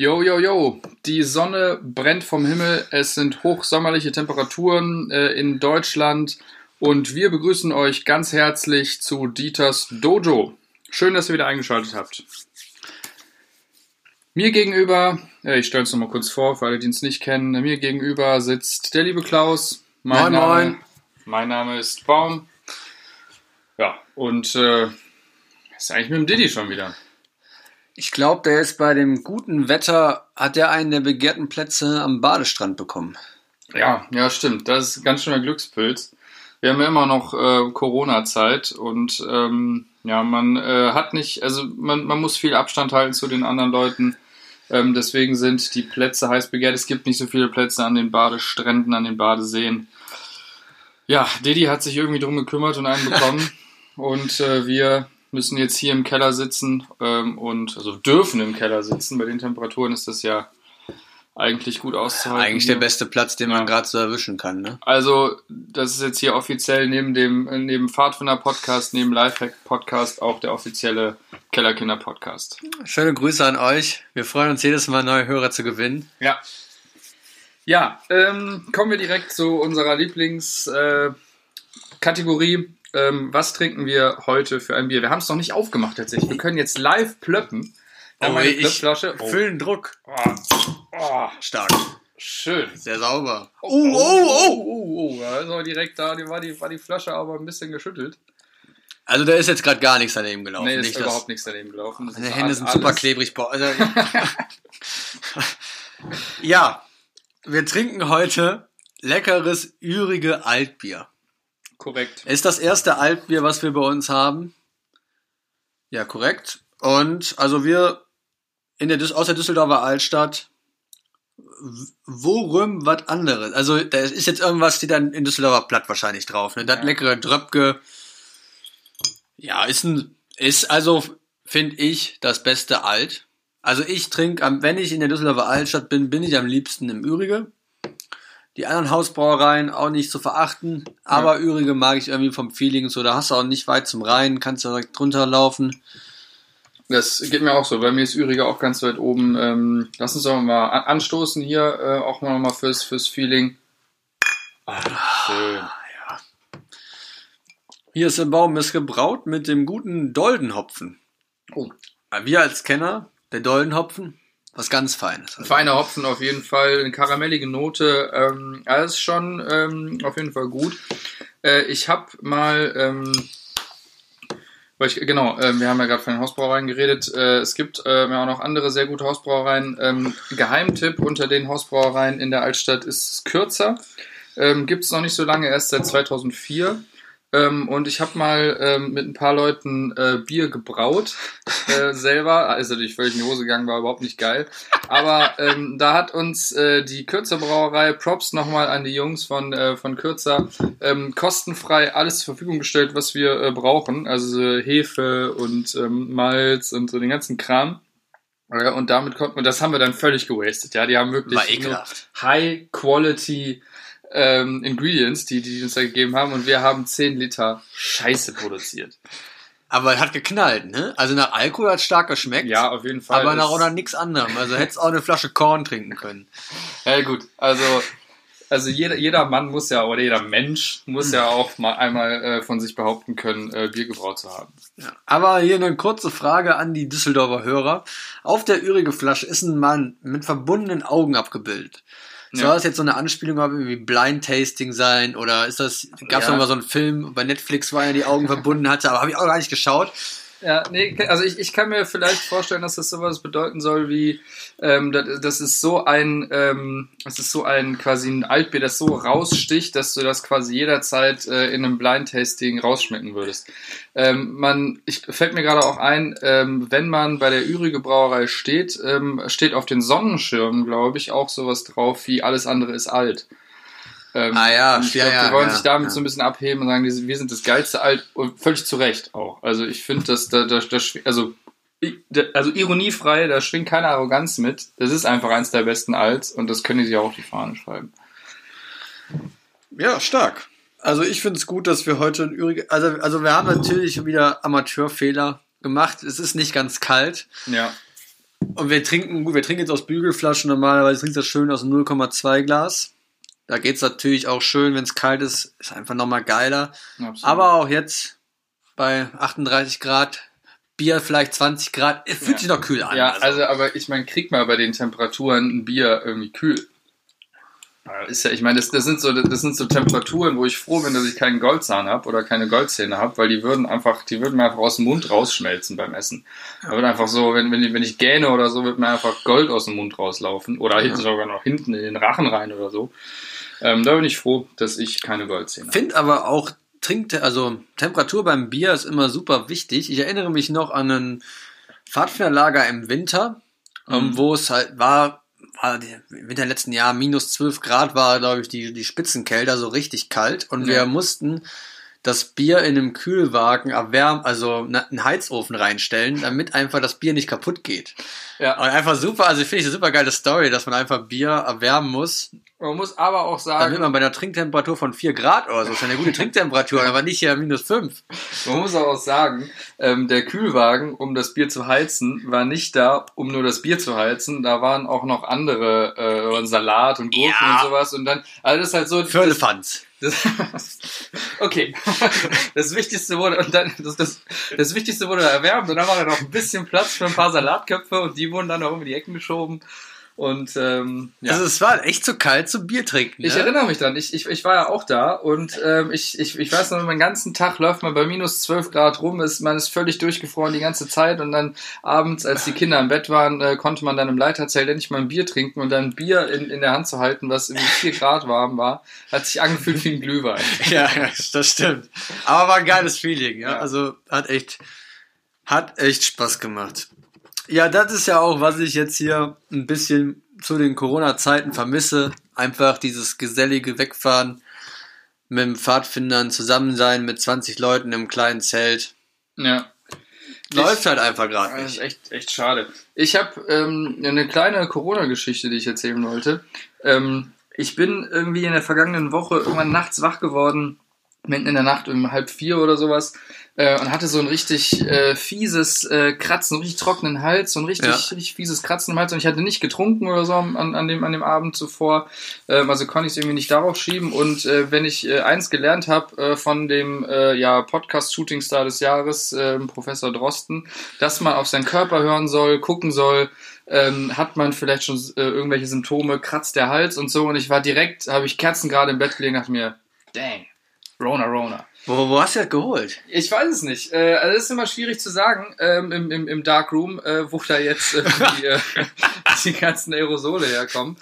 Yo, yo, yo, die Sonne brennt vom Himmel, es sind hochsommerliche Temperaturen äh, in Deutschland und wir begrüßen euch ganz herzlich zu Dieters Dojo. Schön, dass ihr wieder eingeschaltet habt. Mir gegenüber, äh, ich stelle es nochmal kurz vor, für alle, die es nicht kennen, mir gegenüber sitzt der liebe Klaus. Mein Moin, Name, moin. Mein Name ist Baum. Ja, und äh, ist eigentlich mit dem Diddy schon wieder. Ich glaube, der ist bei dem guten Wetter, hat der einen der begehrten Plätze am Badestrand bekommen. Ja, ja, stimmt. Das ist ganz schöner Glückspilz. Wir haben ja immer noch äh, Corona-Zeit und ähm, ja, man äh, hat nicht, also man, man muss viel Abstand halten zu den anderen Leuten. Ähm, deswegen sind die Plätze heiß begehrt. Es gibt nicht so viele Plätze an den Badestränden, an den Badeseen. Ja, Didi hat sich irgendwie drum gekümmert und einen bekommen. und äh, wir müssen jetzt hier im Keller sitzen ähm, und also dürfen im Keller sitzen. Bei den Temperaturen ist das ja eigentlich gut auszuhalten. Eigentlich der beste Platz, den man gerade so erwischen kann, ne? Also, das ist jetzt hier offiziell neben dem neben Pfadfinder-Podcast, neben Lifehack-Podcast auch der offizielle Kellerkinder-Podcast. Schöne Grüße an euch. Wir freuen uns jedes Mal, neue Hörer zu gewinnen. Ja. Ja, ähm, kommen wir direkt zu unserer Lieblingskategorie. Äh, Kategorie. Ähm, was trinken wir heute für ein Bier? Wir haben es noch nicht aufgemacht tatsächlich. Wir können jetzt live plöppen. Wir haben eine Plöppflasche. Oh. Füllen Druck. Oh. Oh. Stark. Schön. Sehr sauber. Oh, oh, oh, oh, oh. Also direkt da die war, die war die Flasche aber ein bisschen geschüttelt. Also da ist jetzt gerade gar nichts daneben gelaufen. Nee, ist nicht, überhaupt nichts daneben gelaufen. Das Meine Hände alles- sind super klebrig. Also, ja, wir trinken heute leckeres, ürige Altbier. Korrekt. Ist das erste Altbier, was wir bei uns haben? Ja, korrekt. Und also wir in der aus der Düsseldorfer Altstadt worum was anderes. Also da ist jetzt irgendwas, steht dann in Düsseldorfer Platt wahrscheinlich drauf. Ne? Das Ja. leckere Dröpke. Ja, ist ein, ist also, finde ich, das beste Alt. Also ich trinke, am, wenn ich in der Düsseldorfer Altstadt bin, bin ich am liebsten im Ürige. Die anderen Hausbrauereien auch nicht zu verachten, aber Ürige mag ich irgendwie vom Feeling so. Da hast du auch nicht weit zum Rhein, kannst du direkt drunter laufen. Das geht mir auch so. Bei mir ist Ürige auch ganz weit oben. Ähm, lass uns doch mal an- anstoßen hier, äh, auch mal mal fürs, fürs Feeling. Ah, schön. Hier ist ein Baum, ist gebraut mit dem guten Doldenhopfen. Oh. Wir als Kenner, der Doldenhopfen, was ganz Feines. Also, Feiner Hopfen auf jeden Fall, eine karamellige Note. Ähm, alles schon ähm, auf jeden Fall gut. Äh, ich habe mal, ähm, weil ich, genau, äh, wir haben ja gerade von den Hausbrauereien geredet. Äh, es gibt äh, ja auch noch andere sehr gute Hausbrauereien. Ähm, Geheimtipp unter den Hausbrauereien in der Altstadt ist es kürzer. Ähm, gibt es noch nicht so lange, erst seit 2004. Ähm, und ich habe mal ähm, mit ein paar Leuten äh, Bier gebraut äh, selber. Also natürlich völlig in die Hose gegangen, war überhaupt nicht geil. Aber ähm, da hat uns äh, die Kürzer Brauerei, Props nochmal an die Jungs von, äh, von Kürzer, ähm, kostenfrei alles zur Verfügung gestellt, was wir äh, brauchen. Also Hefe und ähm, Malz und so den ganzen Kram. Und damit konnten wir, das haben wir dann völlig gewastet. Ja, die haben wirklich. High Quality ähm, Ingredients, die die uns da gegeben haben. Und wir haben 10 Liter Scheiße produziert. Aber es hat geknallt, ne? Also nach Alkohol hat stark geschmeckt. Ja, auf jeden Fall. aber nach oder nichts anderem. Also hättest auch eine Flasche Korn trinken können. Ja, gut. Also, also jeder, jeder Mann muss ja, oder jeder Mensch muss ja auch mal einmal äh, von sich behaupten können, äh, Bier gebraut zu haben. Ja. Aber hier eine kurze Frage an die Düsseldorfer Hörer. Auf der ürige Flasche ist ein Mann mit verbundenen Augen abgebildet. Soll Ja. das jetzt so eine Anspielung auf irgendwie Blind Tasting sein? Oder ist das, gab es Ja. noch mal so einen Film bei Netflix, wo er die Augen verbunden hatte, aber habe ich auch gar nicht geschaut. Ja, nee, also ich, ich kann mir vielleicht vorstellen, dass das sowas bedeuten soll wie, ähm, das, das ist so ein, ähm, das ist so ein quasi ein Altbier, das so raussticht, dass du das quasi jederzeit äh, in einem Blind Tasting rausschmecken würdest. Ähm, man, ich fällt mir gerade auch ein, ähm, wenn man bei der Ürige Brauerei steht, ähm, steht auf den Sonnenschirmen, glaube ich, auch sowas drauf wie alles andere ist alt. Ähm, Ah ja, ich ja, glaub, ja, die wollen ja, sich damit ja. so ein bisschen abheben und sagen, wir sind das geilste Alt und völlig zu Recht auch. Also ich finde, dass da, da, da also also ironiefrei, da schwingt keine Arroganz mit. Das ist einfach eins der besten Alts und das können die sich auch auf die Fahne schreiben. Ja, stark. Also ich finde es gut, dass wir heute ein ürige, also, also wir haben natürlich wieder Amateurfehler gemacht. Es ist nicht ganz kalt. Ja. Und wir trinken, gut, wir trinken jetzt aus Bügelflaschen normalerweise, trinkt das schön aus 0,2 Glas. Da geht's natürlich auch schön, wenn es kalt ist, ist einfach nochmal geiler. Absolut. Aber auch jetzt bei 38 Grad, Bier vielleicht 20 Grad, es fühlt Ja. sich noch kühl an. Ja, also, aber ich meine, krieg mal bei den Temperaturen ein Bier irgendwie kühl. Ja, Ist ja, ich meine, das, das, sind so, das sind so Temperaturen, wo ich froh bin, dass ich keinen Goldzahn habe oder keine Goldzähne habe, weil die würden einfach, die würden mir einfach aus dem Mund rausschmelzen beim Essen. Da wird einfach so, wenn, wenn, ich- wenn ich gähne oder so, wird mir einfach Gold aus dem Mund rauslaufen oder hinten sogar noch hinten in den Rachen rein oder so. Ähm, da bin ich froh, dass ich keine Goldzähne habe. finde aber auch trinkt, also Temperatur beim Bier ist immer super wichtig. Ich erinnere mich noch an ein Pfadfinderlager im Winter, ähm, Mhm. wo es halt war, war im Winter letzten Jahr minus 12 Grad war, glaube ich, die, die Spitzenkälte, so richtig kalt. Und wir Ja. mussten das Bier in einem Kühlwagen erwärmen, also na- einen Heizofen reinstellen, damit einfach das Bier nicht kaputt geht. Ja. Und einfach super, also finde ich eine super geile Story, dass man einfach Bier erwärmen muss, Man muss aber auch damit sagen, man bei einer Trinktemperatur von 4 Grad oder so, ist eine gute Trinktemperatur, aber nicht hier minus 5. Man muss aber auch sagen, ähm, der Kühlwagen, um das Bier zu heizen, war nicht da, um nur das Bier zu heizen. Da waren auch noch andere, äh, Salat und Gurken Ja. und sowas. Und dann, also das ist halt so. Für Elefants. Das, okay. Das Wichtigste wurde, und dann, das, das, das Wichtigste wurde erwärmt und dann war da noch ein bisschen Platz für ein paar Salatköpfe und die wurden dann auch um die Ecken geschoben. Und ähm, ja. Also es war echt zu kalt zum Bier trinken. Ich ne? erinnere mich dran, ich, ich, ich war ja auch da und ähm, ich, ich, ich weiß noch, den ganzen Tag läuft man bei minus 12 Grad rum, ist, man ist völlig durchgefroren die ganze Zeit und dann abends, als die Kinder im Bett waren, äh, konnte man dann im Leiterzelt endlich mal ein Bier trinken und dann Bier in, in der Hand zu halten, was irgendwie 4 Grad warm war, hat sich angefühlt wie ein Glühwein. Ja, ja, das stimmt. Aber war ein geiles Feeling, ja. Ja. Also hat echt, hat echt Spaß gemacht. Ja, das ist ja auch, was ich jetzt hier ein bisschen zu den Corona-Zeiten vermisse. Einfach dieses gesellige Wegfahren mit dem Pfadfindern, zusammen sein mit 20 Leuten im kleinen Zelt. Ja. Läuft halt einfach gerade Das ist nicht. echt, echt schade. Ich habe ähm, eine kleine Corona-Geschichte, die ich erzählen wollte. Ähm, ich bin irgendwie in der vergangenen Woche irgendwann nachts wach geworden, mitten in der Nacht um halb vier oder sowas, äh, und hatte so ein richtig äh, fieses äh, Kratzen, einen richtig trockenen Hals, so ein richtig, Ja. richtig fieses Kratzen im Hals. Und ich hatte nicht getrunken oder so an, an, dem, an dem Abend zuvor. Ähm, also konnte ich es irgendwie nicht darauf schieben. Und äh, wenn ich äh, eins gelernt habe äh, von dem äh, ja, Podcast-Shooting-Star des Jahres, äh, Professor Drosten, dass man auf seinen Körper hören soll, gucken soll, ähm, hat man vielleicht schon äh, irgendwelche Symptome, kratzt der Hals und so. Und ich war direkt, habe ich Kerzen gerade im Bett gelegen, dachte mir, dang, Rona, Rona. Wo, wo hast du das geholt? Ich weiß es nicht. Äh, also es ist immer schwierig zu sagen ähm, im, im, im Darkroom, äh, wo da jetzt irgendwie, äh, die ganzen Aerosole herkommen.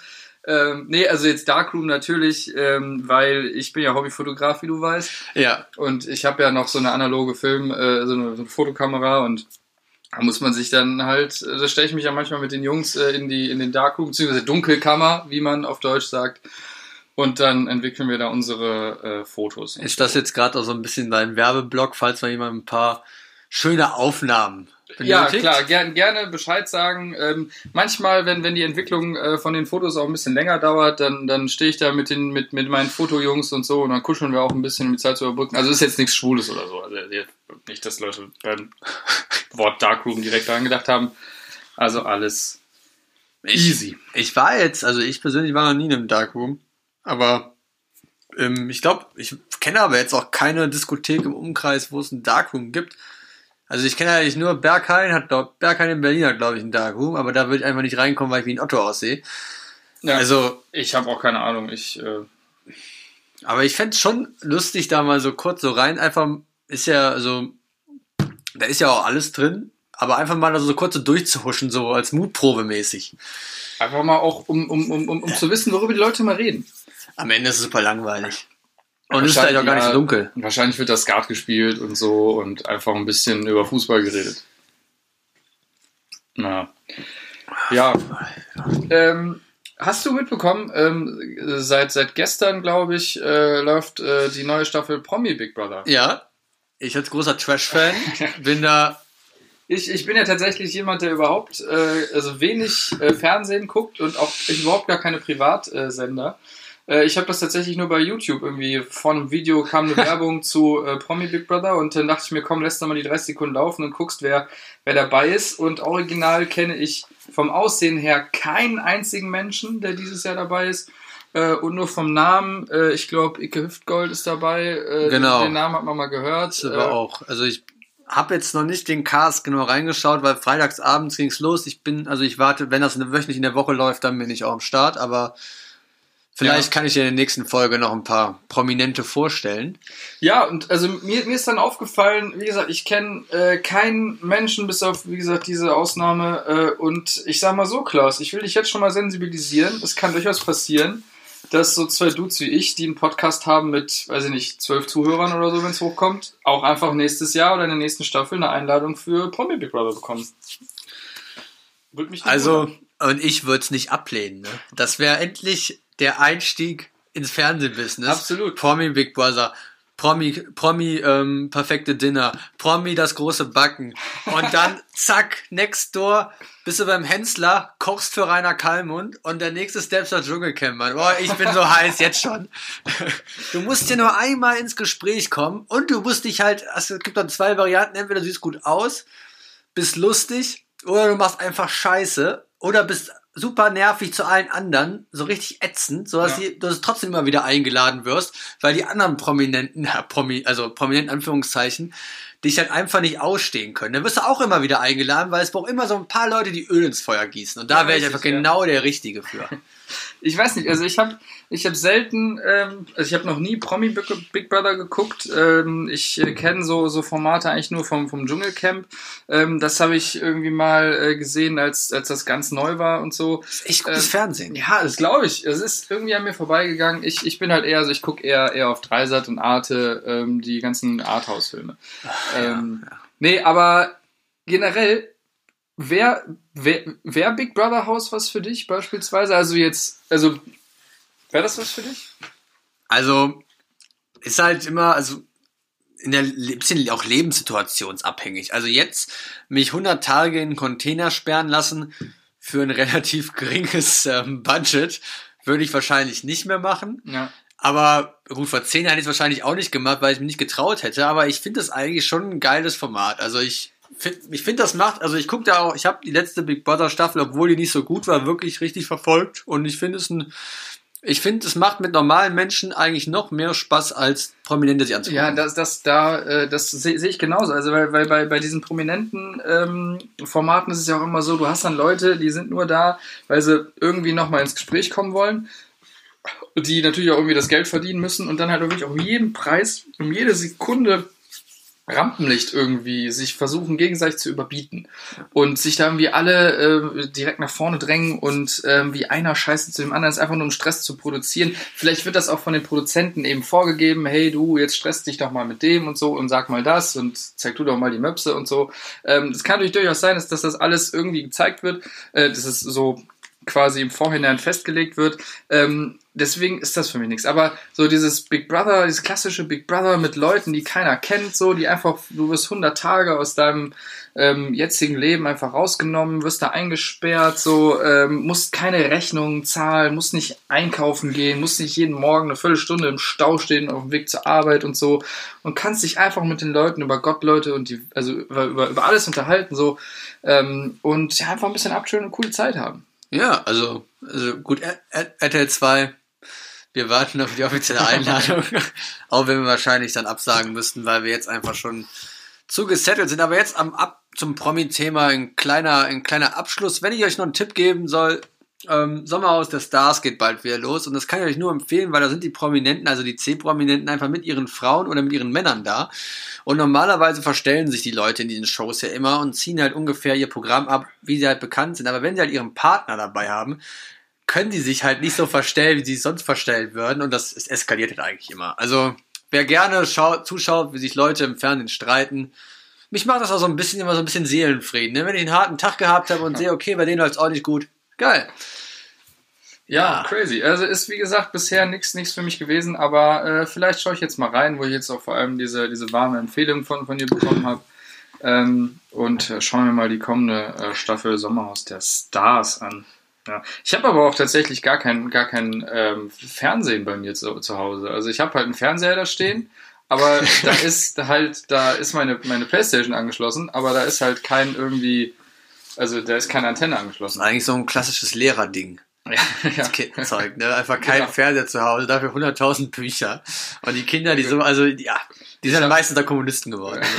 Ähm, nee, also jetzt Darkroom natürlich, ähm, weil ich bin ja Hobbyfotograf, wie du weißt. Ja. Und ich habe ja noch so eine analoge Film, äh, so, eine, so eine Fotokamera und da muss man sich dann halt, äh, da stelle ich mich ja manchmal mit den Jungs äh, in die in den Darkroom, beziehungsweise Dunkelkammer, wie man auf Deutsch sagt. Und dann entwickeln wir da unsere äh, Fotos. Ist das jetzt gerade auch so ein bisschen dein Werbeblock, falls mal jemand ein paar schöne Aufnahmen Ja, benötigt? klar, gern, gerne Bescheid sagen. Ähm, manchmal, wenn, wenn die Entwicklung äh, von den Fotos auch ein bisschen länger dauert, dann, dann stehe ich da mit, den, mit, mit meinen Fotojungs und so und dann kuscheln wir auch ein bisschen, um die Zeit zu überbrücken. Also ist jetzt nichts Schwules oder so. Also nicht, dass Leute beim Wort Darkroom direkt daran gedacht haben. Also alles easy. Ich war jetzt, also ich persönlich war noch nie in einem Darkroom, aber ähm, ich glaube, ich kenne aber jetzt auch keine Diskothek im Umkreis, wo es ein Darkroom gibt. Also ich kenne eigentlich nur Berghain, hat glaub, Berghain in Berlin hat glaube ich ein Darkroom, aber da würde ich einfach nicht reinkommen, weil ich wie ein Otto aussehe. Ja, Also, ich habe auch keine Ahnung. Ich äh, aber ich fänd's schon lustig, da mal so kurz so rein, einfach, ist ja, also, da ist ja auch alles drin, aber einfach mal so kurz so durchzuhuschen, so als Mutprobe mäßig. einfach mal auch, um, um, um, um, um zu wissen, worüber die Leute mal reden. Am Ende ist es super langweilig. Und es ist halt auch gar nicht so dunkel. Wahrscheinlich wird das Skat gespielt und so und einfach ein bisschen über Fußball geredet. Na. Ja. Ähm, hast du mitbekommen, ähm, seit, seit gestern, glaube ich, äh, läuft äh, die neue Staffel Promi Big Brother. Ja, ich als großer Trash-Fan bin da. Ich, ich bin ja tatsächlich jemand, der überhaupt äh, also wenig äh, Fernsehen guckt und auch überhaupt gar keine Privatsender. Äh, ich habe das tatsächlich nur bei YouTube irgendwie. Vor einem Video kam eine Werbung zu äh, Promi Big Brother und dann dachte ich mir, komm, lässt doch mal die 30 Sekunden laufen und guckst, wer, wer dabei ist. Und original kenne ich vom Aussehen her keinen einzigen Menschen, der dieses Jahr dabei ist. Äh, und nur vom Namen, äh, ich glaube, Icke Hüftgold ist dabei. Äh, Genau. Den Namen hat man mal gehört. Das war Äh, auch. Also ich habe jetzt noch nicht den Cast genau reingeschaut, weil freitagsabends ging's los. Ich bin, also ich warte, wenn das eine wöchentlich in der Woche läuft, dann bin ich auch am Start, aber vielleicht Ja. kann ich in der nächsten Folge noch ein paar Prominente vorstellen. Ja, und also mir, mir ist dann aufgefallen, wie gesagt, ich kenne äh, keinen Menschen, bis auf, wie gesagt, diese Ausnahme. Äh, und ich sag mal so, Klaus, ich will dich jetzt schon mal sensibilisieren. Es kann durchaus passieren, dass so zwei Dudes wie ich, die einen Podcast haben mit, weiß ich nicht, zwölf Zuhörern oder so, wenn es hochkommt, auch einfach nächstes Jahr oder in der nächsten Staffel eine Einladung für Promi Big Brother bekommen. Würde mich nicht Also, wundern. und ich würde es nicht ablehnen. Ne? Das wäre endlich der Einstieg ins Fernsehbusiness. Absolut. Promi Big Brother. Promi, Promi, ähm, perfekte Dinner, Promi das große Backen und dann zack, next door, bist du beim Hensler, kochst für Rainer Kallmund und der nächste Step ist der Dschungelcamp, Mann. Boah, ich bin so heiß jetzt schon. Du musst ja nur einmal ins Gespräch kommen und du musst dich halt, also es gibt dann zwei Varianten, entweder du siehst gut aus, bist lustig oder du machst einfach Scheiße oder bist super nervig zu allen anderen, so richtig ätzend, so dass Ja. die- du trotzdem immer wieder eingeladen wirst, weil die anderen Prominenten, ja, Promi, also prominenten Anführungszeichen, dich halt einfach nicht ausstehen können. Dann wirst du auch immer wieder eingeladen, weil es braucht immer so ein paar Leute, die Öl ins Feuer gießen. Und da Ja, wäre ich einfach genau der Richtige für. Ich weiß nicht, also ich habe ich hab selten, ähm, also ich habe noch nie Promi Big, Brother geguckt. Ähm, ich äh, kenne so, so Formate eigentlich nur vom, vom Dschungelcamp. Ähm, das habe ich irgendwie mal äh, gesehen, als, als das ganz neu war und so. Das ist echt gutes Ähm, Fernsehen. Ja, das glaube ich. Es ist irgendwie an mir vorbeigegangen. Ich, ich bin halt eher, also ich gucke eher, eher auf Dreisat und Arte, ähm, die ganzen Arthouse-Filme. Ähm, Nee, aber generell, wer, wer, wer Big Brother Haus was für dich beispielsweise? Also jetzt, also, wäre das was für dich? Also, ist halt immer, also, in der, bisschen auch lebenssituationsabhängig. Also jetzt mich 100 Tage in einen Container sperren lassen für ein relativ geringes ähm, Budget würde ich wahrscheinlich nicht mehr machen. Ja. Aber gut, vor zehn Jahren hätte ich es wahrscheinlich auch nicht gemacht, weil ich mich nicht getraut hätte. Aber ich finde das eigentlich schon ein geiles Format. Also ich ich finde das macht, also ich gucke da auch, ich habe die letzte Big Brother Staffel, obwohl die nicht so gut war, wirklich richtig verfolgt. Und ich finde es ein, ich finde, es macht mit normalen Menschen eigentlich noch mehr Spaß als Prominente sich anzugucken. Ja, das, das, da, äh, das sehe seh ich genauso. Also, weil, weil bei, bei diesen prominenten ähm, Formaten ist es ja auch immer so, du hast dann Leute, die sind nur da, weil sie irgendwie nochmal ins Gespräch kommen wollen, die natürlich auch irgendwie das Geld verdienen müssen und dann halt wirklich um jeden Preis, um jede Sekunde Rampenlicht irgendwie sich versuchen gegenseitig zu überbieten und sich da irgendwie alle äh, direkt nach vorne drängen und ähm, wie einer scheiße zu dem anderen ist einfach nur um Stress zu produzieren. Vielleicht wird das auch von den Produzenten eben vorgegeben, hey du, jetzt stresst dich doch mal mit dem und so und sag mal das und zeig du doch mal die Möpse und so. Ähm, Es kann natürlich durchaus sein, dass, dass das alles irgendwie gezeigt wird, äh, dass es so quasi im Vorhinein festgelegt wird. Ähm, deswegen ist das für mich nichts. Aber so dieses Big Brother, dieses klassische Big Brother mit Leuten, die keiner kennt, so, die einfach, du wirst 100 Tage aus deinem ähm, jetzigen Leben einfach rausgenommen, wirst da eingesperrt, so, ähm, musst keine Rechnungen zahlen, musst nicht einkaufen gehen, musst nicht jeden Morgen eine Viertelstunde im Stau stehen auf dem Weg zur Arbeit und so und kannst dich einfach mit den Leuten über Gott, Leute und die, also über, über, über alles unterhalten, so, ähm, und ja, einfach ein bisschen abchillen und coole Zeit haben. Ja, also, also gut, RTL 2, wir warten auf die offizielle Einladung, auch wenn wir wahrscheinlich dann absagen müssten, weil wir jetzt einfach schon zu gesettelt sind. Aber jetzt am ab zum Promi-Thema ein kleiner, ein kleiner Abschluss. Wenn ich euch noch einen Tipp geben soll, ähm, Sommerhaus der Stars geht bald wieder los und das kann ich euch nur empfehlen, weil da sind die Prominenten, also die C-Prominenten einfach mit ihren Frauen oder mit ihren Männern da und normalerweise verstellen sich die Leute in diesen Shows ja immer und ziehen halt ungefähr ihr Programm ab, wie sie halt bekannt sind, aber wenn sie halt ihren Partner dabei haben, können die sich halt nicht so verstellen, wie sie sonst verstellen würden und das es eskaliert halt eigentlich immer. Also wer gerne schaut, zuschaut, wie sich Leute im Fernsehen streiten, mich macht das auch so ein bisschen immer so ein bisschen Seelenfrieden. Ne? Wenn ich einen harten Tag gehabt habe und sehe, okay, bei denen läuft's auch nicht gut, geil. Ja, crazy. Also ist wie gesagt bisher nichts nichts für mich gewesen, aber äh, vielleicht schaue ich jetzt mal rein, wo ich jetzt auch vor allem diese, diese warme Empfehlung von, von dir bekommen habe. Ähm, und äh, schauen wir mal die kommende äh, Staffel Sommerhaus der Stars an. Ja. Ich habe aber auch tatsächlich gar kein, gar kein ähm, Fernsehen bei mir zu, zu Hause. Also ich habe halt einen Fernseher da stehen, aber da ist halt, da ist meine, meine Playstation angeschlossen, aber da ist halt kein irgendwie, also da ist keine Antenne angeschlossen. Eigentlich so ein klassisches Lehrerding. Ja, ja. Zeug, ne? Einfach kein Genau. Fernseher zu Hause, dafür 100.000 Bücher. Und die Kinder, die so, also, ja, die sind meistens da Kommunisten geworden.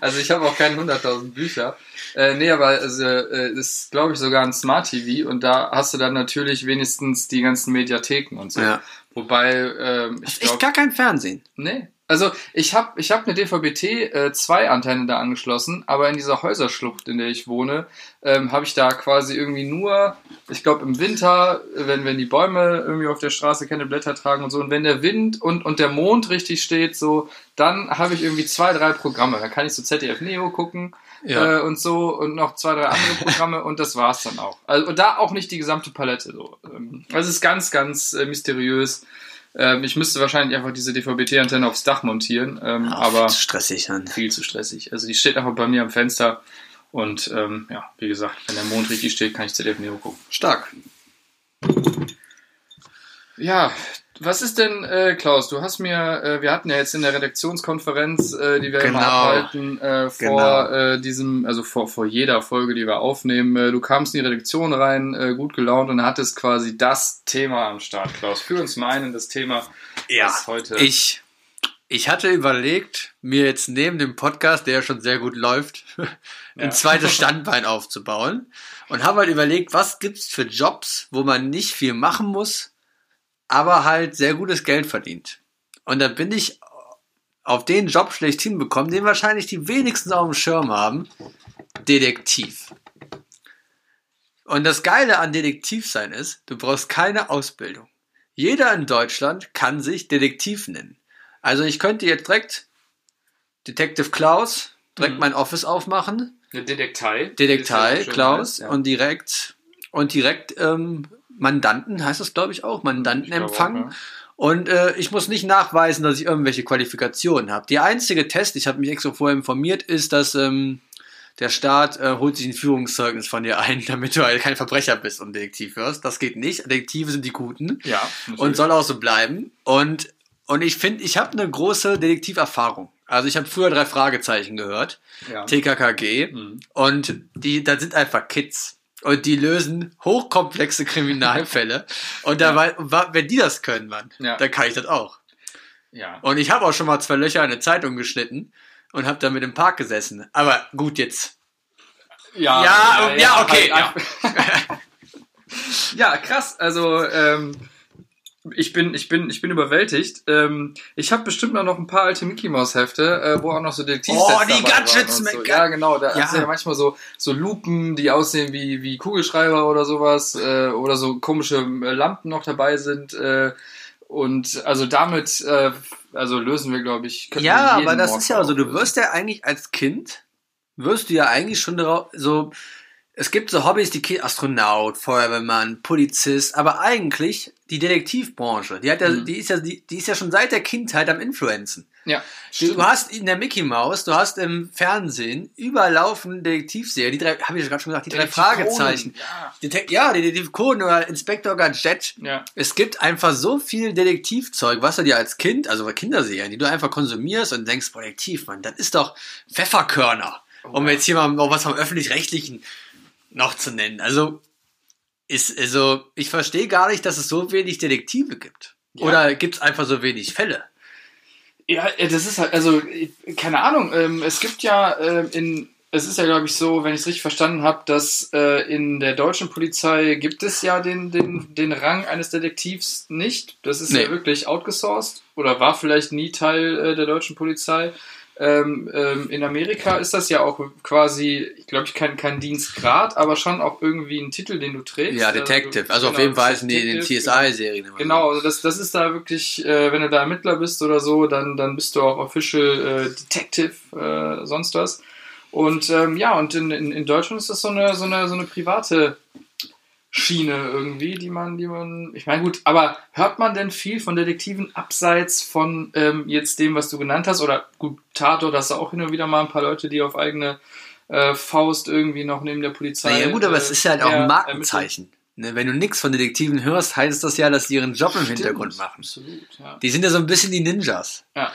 Also ich habe auch keine 100.000 Bücher. Äh, nee, aber also, äh, ist, glaube ich, sogar ein Smart TV und da hast du dann natürlich wenigstens die ganzen Mediatheken und so. Ja. Wobei, ähm, ich Echt glaube, gar kein Fernsehen. nee. Also ich habe ich hab eine DVB-T äh, 2 Antenne da angeschlossen, aber in dieser Häuserschlucht, in der ich wohne, ähm, habe ich da quasi irgendwie nur, ich glaube im Winter, wenn, wenn die Bäume irgendwie auf der Straße keine Blätter tragen und so, und wenn der Wind und, und der Mond richtig steht, so, dann habe ich irgendwie zwei, drei Programme. Da kann ich so ZDF Neo gucken Ja. äh, und so und noch zwei, drei andere Programme und das war's dann auch. Also und da auch nicht die gesamte Palette. So. Ähm, Also es ist ganz, ganz äh, mysteriös. Ähm, ich müsste wahrscheinlich einfach diese DVB-T-Antenne aufs Dach montieren, ähm, aber stressig an. viel zu stressig. Also die steht einfach bei mir am Fenster und ähm, ja, wie gesagt, wenn der Mond richtig steht, kann ich ZDF Neo gucken. Stark. Ja, was ist denn, äh, Klaus, du hast mir, äh, wir hatten ja jetzt in der Redaktionskonferenz, äh, die wir immer Genau. abhalten, äh, vor Genau. äh, diesem, also vor, vor jeder Folge, die wir aufnehmen, äh, du kamst in die Redaktion rein, äh, gut gelaunt und hattest quasi das Thema am Start, Klaus. Führ uns mal ein in das Thema, Ja, was heute... ich, ich hatte überlegt, mir jetzt neben dem Podcast, der ja schon sehr gut läuft, ein Ja. zweites Standbein aufzubauen und habe halt überlegt, was gibt's für Jobs, wo man nicht viel machen muss, aber halt sehr gutes Geld verdient. Und da bin ich auf den Job schlechthin bekommen, den wahrscheinlich die wenigsten auf dem Schirm haben. Detektiv. Und das Geile an Detektiv sein ist, du brauchst keine Ausbildung. Jeder in Deutschland kann sich Detektiv nennen. Also ich könnte jetzt direkt Detective Klaus, direkt Mhm. mein Office aufmachen, Eine Detektei. Detektei Klaus heißt, ja. und direkt und direkt ähm, Mandanten heißt das glaube ich auch Mandanten Ich glaube empfangen. ja. Und äh, ich muss nicht nachweisen, dass ich irgendwelche Qualifikationen habe. Die einzige Test, ich habe mich extra vorher informiert, ist, dass ähm, der Staat äh, holt sich ein Führungszeugnis von dir ein, damit du halt kein Verbrecher bist und Detektiv wirst. Das geht nicht. Detektive sind die Guten Ja, und natürlich. soll auch so bleiben. Und, und ich finde, ich habe eine große Detektiverfahrung. Also ich habe früher drei Fragezeichen gehört, ja. TKKG, Mhm. und die, da sind einfach Kids. Und die lösen hochkomplexe Kriminalfälle. Und da, wei- wa- wenn die das können, Mann, Ja. dann kann ich das auch. ja. Und ich habe auch schon mal zwei Löcher in eine Zeitung geschnitten und habe damit im Park gesessen. Aber gut, jetzt. Ja, Ja, ja, okay, halt- ja, krass. Also ähm, ich bin, ich bin, ich bin überwältigt. Ähm, ich habe bestimmt noch ein paar alte Mickey Mouse Hefte, äh, wo auch noch so Detektivsets Oh, die Gadgets so. Ja, genau. Da Ja. du ja manchmal so so Lupen, die aussehen wie wie Kugelschreiber oder sowas äh, oder so komische äh, Lampen noch dabei sind. Äh, und also damit, äh, also lösen wir, glaube ich. Ja, aber das Mord ist ja so, du wirst ja eigentlich als Kind, wirst du ja eigentlich schon darauf, so, es gibt so Hobbys, die Astronaut, Feuerwehrmann, Polizist, aber eigentlich die Detektivbranche, die hat ja, Mhm. die ist ja, die, die ist ja schon seit der Kindheit am Influenzen. Ja, Du, du hast in der Mickey Mouse, du hast im Fernsehen überall laufen Detektivserien, die drei, habe ich ja gerade schon gesagt, die drei Detektiv Fragezeichen. Ja. Detec ja, Detektiv Coden oder Inspektor Gadget. Ja. Es gibt einfach so viel Detektivzeug, was du dir als Kind, also Kinderserien, die du einfach konsumierst und denkst, boah, Detektiv, Mann, das ist doch Pfefferkörner. Um ja. jetzt hier mal noch was vom Öffentlich-Rechtlichen noch zu nennen. Also, ist, also, ich verstehe gar nicht, dass es so wenig Detektive gibt. Ja. Oder gibt es einfach so wenig Fälle? Ja, äh, das ist halt, also, keine Ahnung, ähm, es gibt ja äh, in, es ist ja, glaube ich, so, wenn ich es richtig verstanden habe, dass äh, in der deutschen Polizei gibt es ja den, den, den Rang eines Detektivs nicht. Das ist ja Nee. wirklich outgesourced oder war vielleicht nie Teil äh, der deutschen Polizei. Ähm, ähm, in Amerika ist das ja auch quasi, ich glaube, ich kein, kein Dienstgrad, aber schon auch irgendwie ein Titel, den du trägst. Ja, Also, Detective. Also, auf genau, jeden Fall in den CSI-Serien. Genau, also das, das ist da wirklich, äh, wenn du da Ermittler bist oder so, dann, dann bist du auch Official äh, Detective, äh, sonst was. Und ähm, ja, und in, in, in Deutschland ist das so eine, so eine, so eine private Schiene irgendwie, die man, die man. Ich meine, gut, aber hört man denn viel von Detektiven abseits von ähm, jetzt dem, was du genannt hast? Oder gut, Tato, das ist auch hin und wieder mal ein paar Leute, die auf eigene äh, Faust irgendwie noch neben der Polizei. Naja, gut, aber äh, es ist ja halt auch ein. Markenzeichen. Ne, wenn du nichts von Detektiven hörst, heißt das ja, dass die ihren Job im Hintergrund machen. Absolut, ja. Die sind ja so ein bisschen die Ninjas. ja.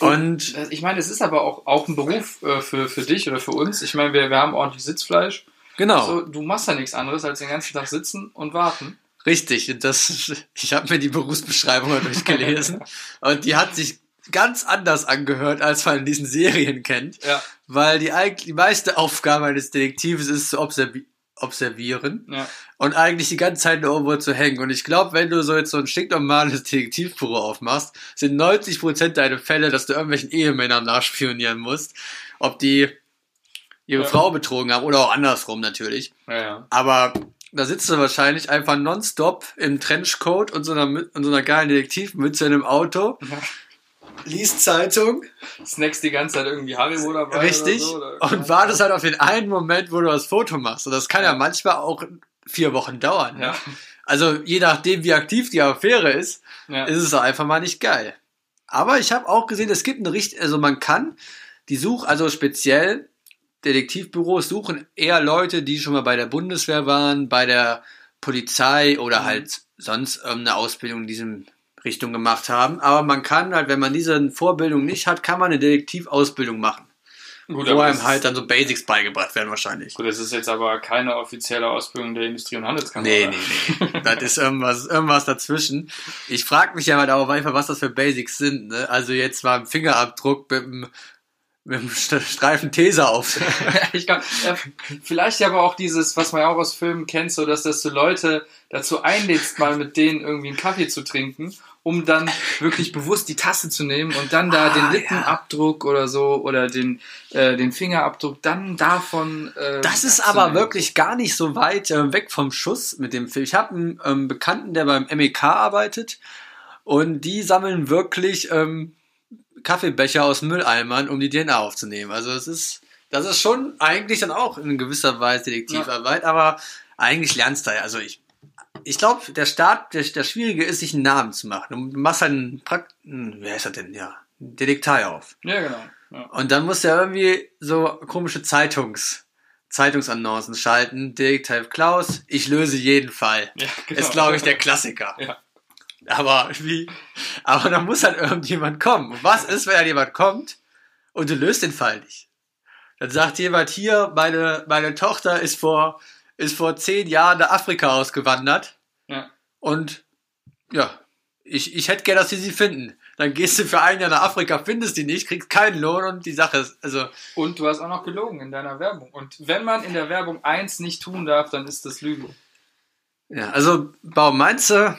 Und Äh, Ich meine, es ist aber auch, auch ein Beruf äh, für, für dich oder für uns. Ich meine, wir, wir haben ordentlich Sitzfleisch. Genau, So, du machst ja nichts anderes, als den ganzen Tag sitzen und warten. richtig. Das, ich habe mir die Berufsbeschreibung durchgelesen und die hat sich ganz anders angehört, als man in diesen Serien kennt. Ja, Weil die, eigentlich- die meiste Aufgabe eines Detektives ist zu observi observieren ja. und eigentlich die ganze Zeit nur irgendwo zu hängen. Und ich glaube, wenn du so jetzt so ein stinknormales Detektivbüro aufmachst, sind 90% deiner Fälle, dass du irgendwelchen Ehemännern nachspionieren musst, ob die ihre Ja. Frau betrogen haben oder auch andersrum natürlich. ja. Aber da sitzt du wahrscheinlich einfach nonstop im Trenchcoat und so einer, und so einer geilen Detektivmütze in einem Auto, liest Zeitung, Snacks die ganze Zeit irgendwie Haribo dabei. richtig, Oder so, oder und wartest halt auf den einen Moment, wo du das Foto machst. Und das kann ja, manchmal auch vier Wochen dauern. ne? Also je nachdem, wie aktiv die Affäre ist, ist es einfach mal nicht geil. Aber ich habe auch gesehen, es gibt eine Richt, also man kann die Such, also speziell Detektivbüros suchen eher Leute, die schon mal bei der Bundeswehr waren, bei der Polizei oder Mhm. halt sonst irgendeine Ausbildung in diesem Richtung gemacht haben. Aber man kann halt, wenn man diese Vorbildung nicht hat, kann man eine Detektivausbildung machen. Gut, wo einem halt dann so Basics beigebracht werden wahrscheinlich. Gut, das ist jetzt aber keine offizielle Ausbildung der Industrie- und Handelskammer. Nee, nee, nee. Das ist irgendwas, irgendwas dazwischen. Ich frage mich ja halt auch einfach, was das für Basics sind. Ne? Also jetzt mal ein Fingerabdruck mit einem, mit einem St- Streifen Taser auf. ich glaub, äh, vielleicht aber auch dieses, was man ja auch aus Filmen kennt, so dass das du Leute dazu einlädst, mal mit denen irgendwie einen Kaffee zu trinken, um dann wirklich bewusst die Tasse zu nehmen und dann da Ah, den ja. Lippenabdruck oder so oder den, äh, den Fingerabdruck dann davon. Äh, Das ist abzunehmen. aber wirklich gar nicht so weit äh, weg vom Schuss mit dem Film. Ich habe einen ähm, Bekannten, der beim MEK arbeitet und die sammeln wirklich ähm, Kaffeebecher aus Mülleimern, um die DNA aufzunehmen. Also es ist, das ist schon eigentlich dann auch in gewisser Weise Detektivarbeit, aber eigentlich lernst du ja. Also ich, ich glaube, der Start, der, der Schwierige ist, sich einen Namen zu machen. Du machst halt einen, Prakt hm, wer ist das denn? Ja, Detektei auf. Ja, genau. Ja. Und dann musst du ja irgendwie so komische Zeitungs, Zeitungsannoncen schalten. Detektiv Klaus, ich löse jeden Fall. Ja, genau. Ist, glaube ich, der Klassiker. Ja. Aber wie? Aber dann muss halt irgendjemand kommen. Und was ist, wenn dann jemand kommt und du löst den Fall nicht? Dann sagt jemand hier, meine, meine Tochter ist vor, ist vor zehn Jahren nach Afrika ausgewandert. Ja. Und ja, ich, ich hätte gerne, dass sie sie finden. Dann gehst du für ein Jahr nach Afrika, findest die nicht, kriegst keinen Lohn und die Sache ist, also, Und du hast auch noch gelogen in deiner Werbung. Und wenn man in der Werbung eins nicht tun darf, dann ist das Lügen. ja, also, Baum, meinst du,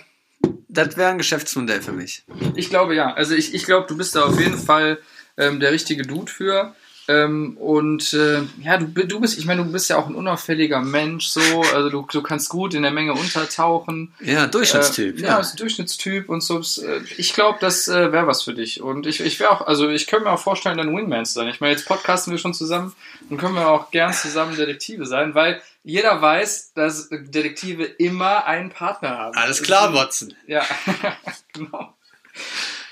das wäre ein Geschäftsmodell für mich? Ich glaube ja. Also ich, ich glaube, du bist da auf jeden Fall ähm, der richtige Dude für. Ähm, und äh, ja, du, du bist, ich meine, du bist ja auch ein unauffälliger Mensch, so, also du, du kannst gut in der Menge untertauchen. Ja, Durchschnittstyp, Äh, ja, ja. bist ein Durchschnittstyp und so. Äh, Ich glaube, das äh, wäre was für dich. Und ich, ich wäre auch, also ich könnte mir auch vorstellen, dann Wingman zu sein. Ich meine, jetzt podcasten wir schon zusammen und können wir auch gern zusammen Detektive sein, weil jeder weiß, dass Detektive immer einen Partner haben. Alles klar, Watson. Ja, genau.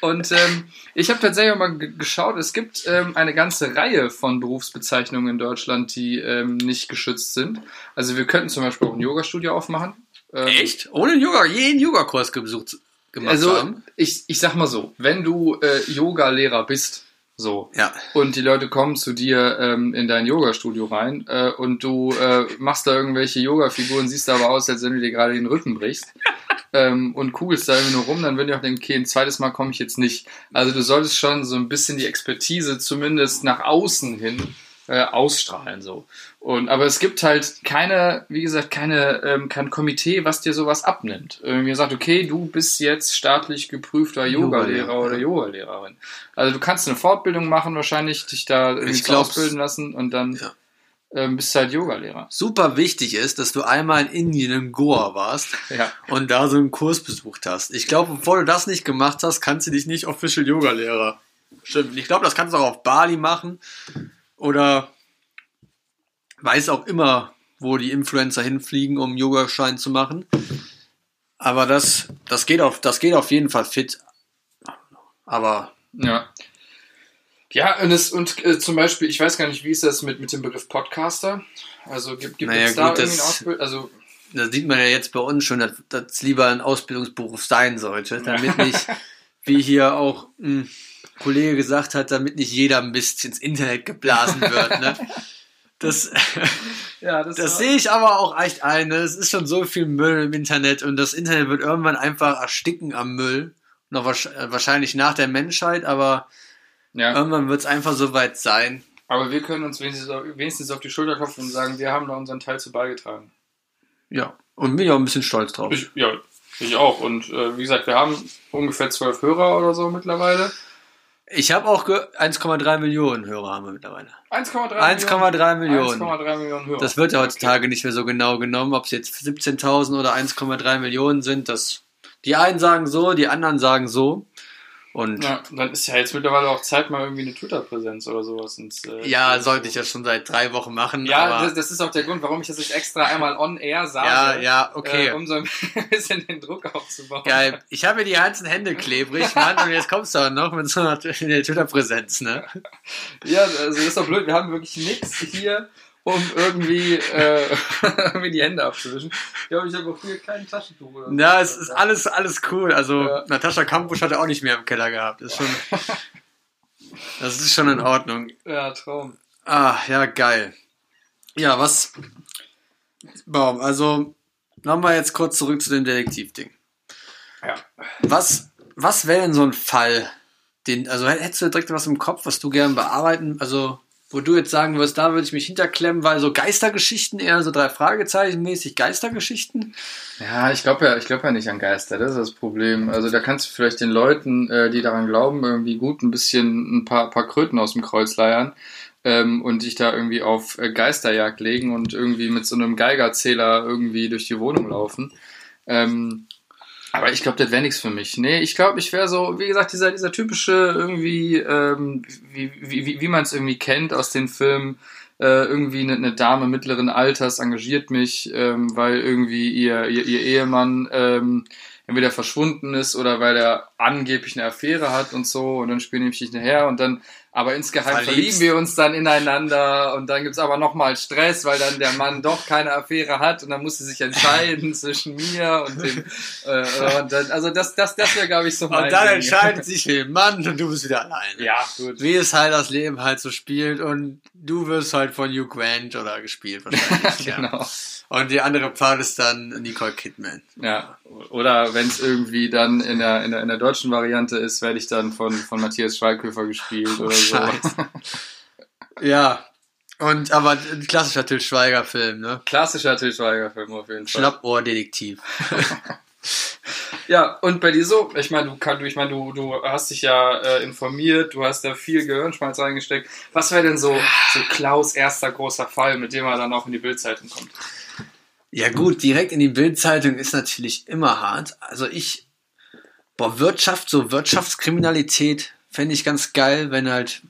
Und ähm, ich habe tatsächlich auch mal ge- geschaut, es gibt ähm, eine ganze Reihe von Berufsbezeichnungen in Deutschland, die ähm, nicht geschützt sind. Also wir könnten zum Beispiel auch ein Yoga-Studio aufmachen. Ähm, Echt? Ohne Yoga, jeden Yogakurs besucht, gemacht Also haben? ich, ich sag mal so, wenn du äh, Yoga-Lehrer bist, so, Ja. und die Leute kommen zu dir ähm, in dein Yoga-Studio rein äh, und du äh, machst da irgendwelche Yoga-Figuren, siehst aber aus, als wenn du dir gerade den Rücken brichst ähm, und kugelst da irgendwie nur rum, dann würden die auch denken, okay, ein zweites Mal komme ich jetzt nicht. Also du solltest schon so ein bisschen die Expertise zumindest nach außen hin äh, ausstrahlen so. Und aber es gibt halt keine, wie gesagt, keine ähm, kein Komitee, was dir sowas abnimmt. Irgendwie sagt, okay, du bist jetzt staatlich geprüfter Yogalehrer Yogalehrer, oder. Yogalehrerin. Also du kannst eine Fortbildung machen, wahrscheinlich dich da irgendwie ausbilden lassen und dann Ja. ähm, bist du halt Yogalehrer. Super wichtig ist, dass du einmal in Indien in Goa warst Ja. und da so einen Kurs besucht hast. Ich glaube, bevor du das nicht gemacht hast, kannst du dich nicht Official Yoga Lehrer. Stimmt. Ich glaube, das kannst du auch auf Bali machen oder weiß auch immer, wo die Influencer hinfliegen, um Yogaschein zu machen. Aber das, das geht auf, das geht auf jeden Fall fit. Aber Ja. Ja, und, es, und äh, zum Beispiel, ich weiß gar nicht, wie ist das mit, mit dem Begriff Podcaster? Also gibt, gibt Naja, es da gut, irgendwie eine das- Ausbildung? Also, da sieht man ja jetzt bei uns schon, dass das lieber ein Ausbildungsberuf sein sollte, damit nicht, wie hier auch ein Kollege gesagt hat, damit nicht jeder Mist ins Internet geblasen wird. Ne? Das, Ja, das, das sehe ich aber auch echt ein. ne? Es ist schon so viel Müll im Internet und das Internet wird irgendwann einfach ersticken am Müll. Noch äh, wahrscheinlich nach der Menschheit, aber ja. irgendwann wird es einfach so weit sein. Aber wir können uns wenigstens auf, wenigstens auf die Schulter klopfen und sagen, wir haben da unseren Teil zu beigetragen. Ja. Und bin ich auch ein bisschen stolz drauf. Ich, ja, ich auch. Und äh, wie gesagt, wir haben ungefähr zwölf Hörer oder so mittlerweile. Ich habe auch ge- 1,3 Millionen Hörer haben wir mittlerweile. 1,3 1,3 Millionen. 1,3 Millionen Hörer. Das wird ja heutzutage nicht mehr so genau genommen, ob es jetzt 17.000 oder 1,3 Millionen sind. Das, die einen sagen so, die anderen sagen so. Und Ja, dann ist ja jetzt mittlerweile auch Zeit, mal irgendwie eine Twitter-Präsenz oder sowas ins. Äh, ja, sollte ich ja schon seit drei Wochen machen. Ja, das, das ist auch der Grund, warum ich das jetzt extra einmal on air sage. ja, ja, okay. Äh, um so ein bisschen den Druck aufzubauen. Geil. Ich habe mir die ganzen Hände klebrig, Mann, und jetzt kommst du auch noch mit so einer Twitter-Präsenz, ne? Ja, also das ist doch blöd. Wir haben wirklich nichts hier, um irgendwie, äh, irgendwie die Hände abzuwischen. Ja, aber ich habe auch hier kein Taschentuch. Oder so. Ja, es ist alles, alles cool. Also, Ja. Natascha Kampusch hat er auch nicht mehr im Keller gehabt. Das ist schon, das ist schon in Ordnung. Ja, Traum. Ah, ja, geil. Ja, was, Baum, also, nochmal jetzt kurz zurück zu dem Detektivding. Ja. Was, was wäre denn so ein Fall, den, also hättest du direkt was im Kopf, was du gern bearbeiten, also, wo du jetzt sagen würdest, da würde ich mich hinterklemmen, weil so Geistergeschichten eher so drei Fragezeichen mäßig Geistergeschichten? Ja, ich glaube ja, ich glaube ja nicht an Geister, das ist das Problem. Also da kannst du vielleicht den Leuten, äh, die daran glauben, irgendwie gut ein bisschen ein paar, paar Kröten aus dem Kreuz leiern ähm, und dich da irgendwie auf äh, Geisterjagd legen und irgendwie mit so einem Geigerzähler irgendwie durch die Wohnung laufen. Ähm, aber ich glaube, das wäre nichts für mich. Nee, ich glaube, ich wäre so, wie gesagt, dieser, dieser typische irgendwie, ähm, wie, wie, wie, man es irgendwie kennt aus den Filmen, äh, irgendwie eine, eine Dame mittleren Alters engagiert mich, ähm, weil irgendwie ihr, ihr, ihr Ehemann ähm, entweder verschwunden ist oder weil er angeblich eine Affäre hat und so und dann spielen ich dich nachher und dann aber insgeheim Verliebst. verlieben wir uns dann ineinander und dann gibt's aber nochmal Stress, weil dann der Mann doch keine Affäre hat und dann muss sie sich entscheiden zwischen mir und dem äh, und dann, also das das das wäre glaube ich so mein Und dann Ding. entscheidet sich den Mann und du bist wieder alleine. ja gut Wie es halt das Leben halt so spielt und du wirst halt von Hugh Grant oder gespielt wahrscheinlich. ja. genau Und die andere Part ist dann Nicole Kidman. Ja, oder wenn es irgendwie dann in der, in, der, in der deutschen Variante ist, werde ich dann von, von Matthias Schweighöfer gespielt oder so. Scheiße. Ja. Und aber ein klassischer Till Schweiger Film, ne? Klassischer Til Schweiger-Film auf jeden Fall. Schlappohr-Detektiv. Ja, und bei dir so, ich meine, du kann, du, ich meine, du, du hast dich ja äh, informiert, du hast da viel Gehirnschmalz reingesteckt. Was wäre denn so, so Klaus erster großer Fall, mit dem er dann auch in die Bildzeitung kommt? Ja gut, direkt in die Bildzeitung ist natürlich immer hart. Also ich, boah, Wirtschaft, so Wirtschaftskriminalität fände ich ganz geil, wenn halt,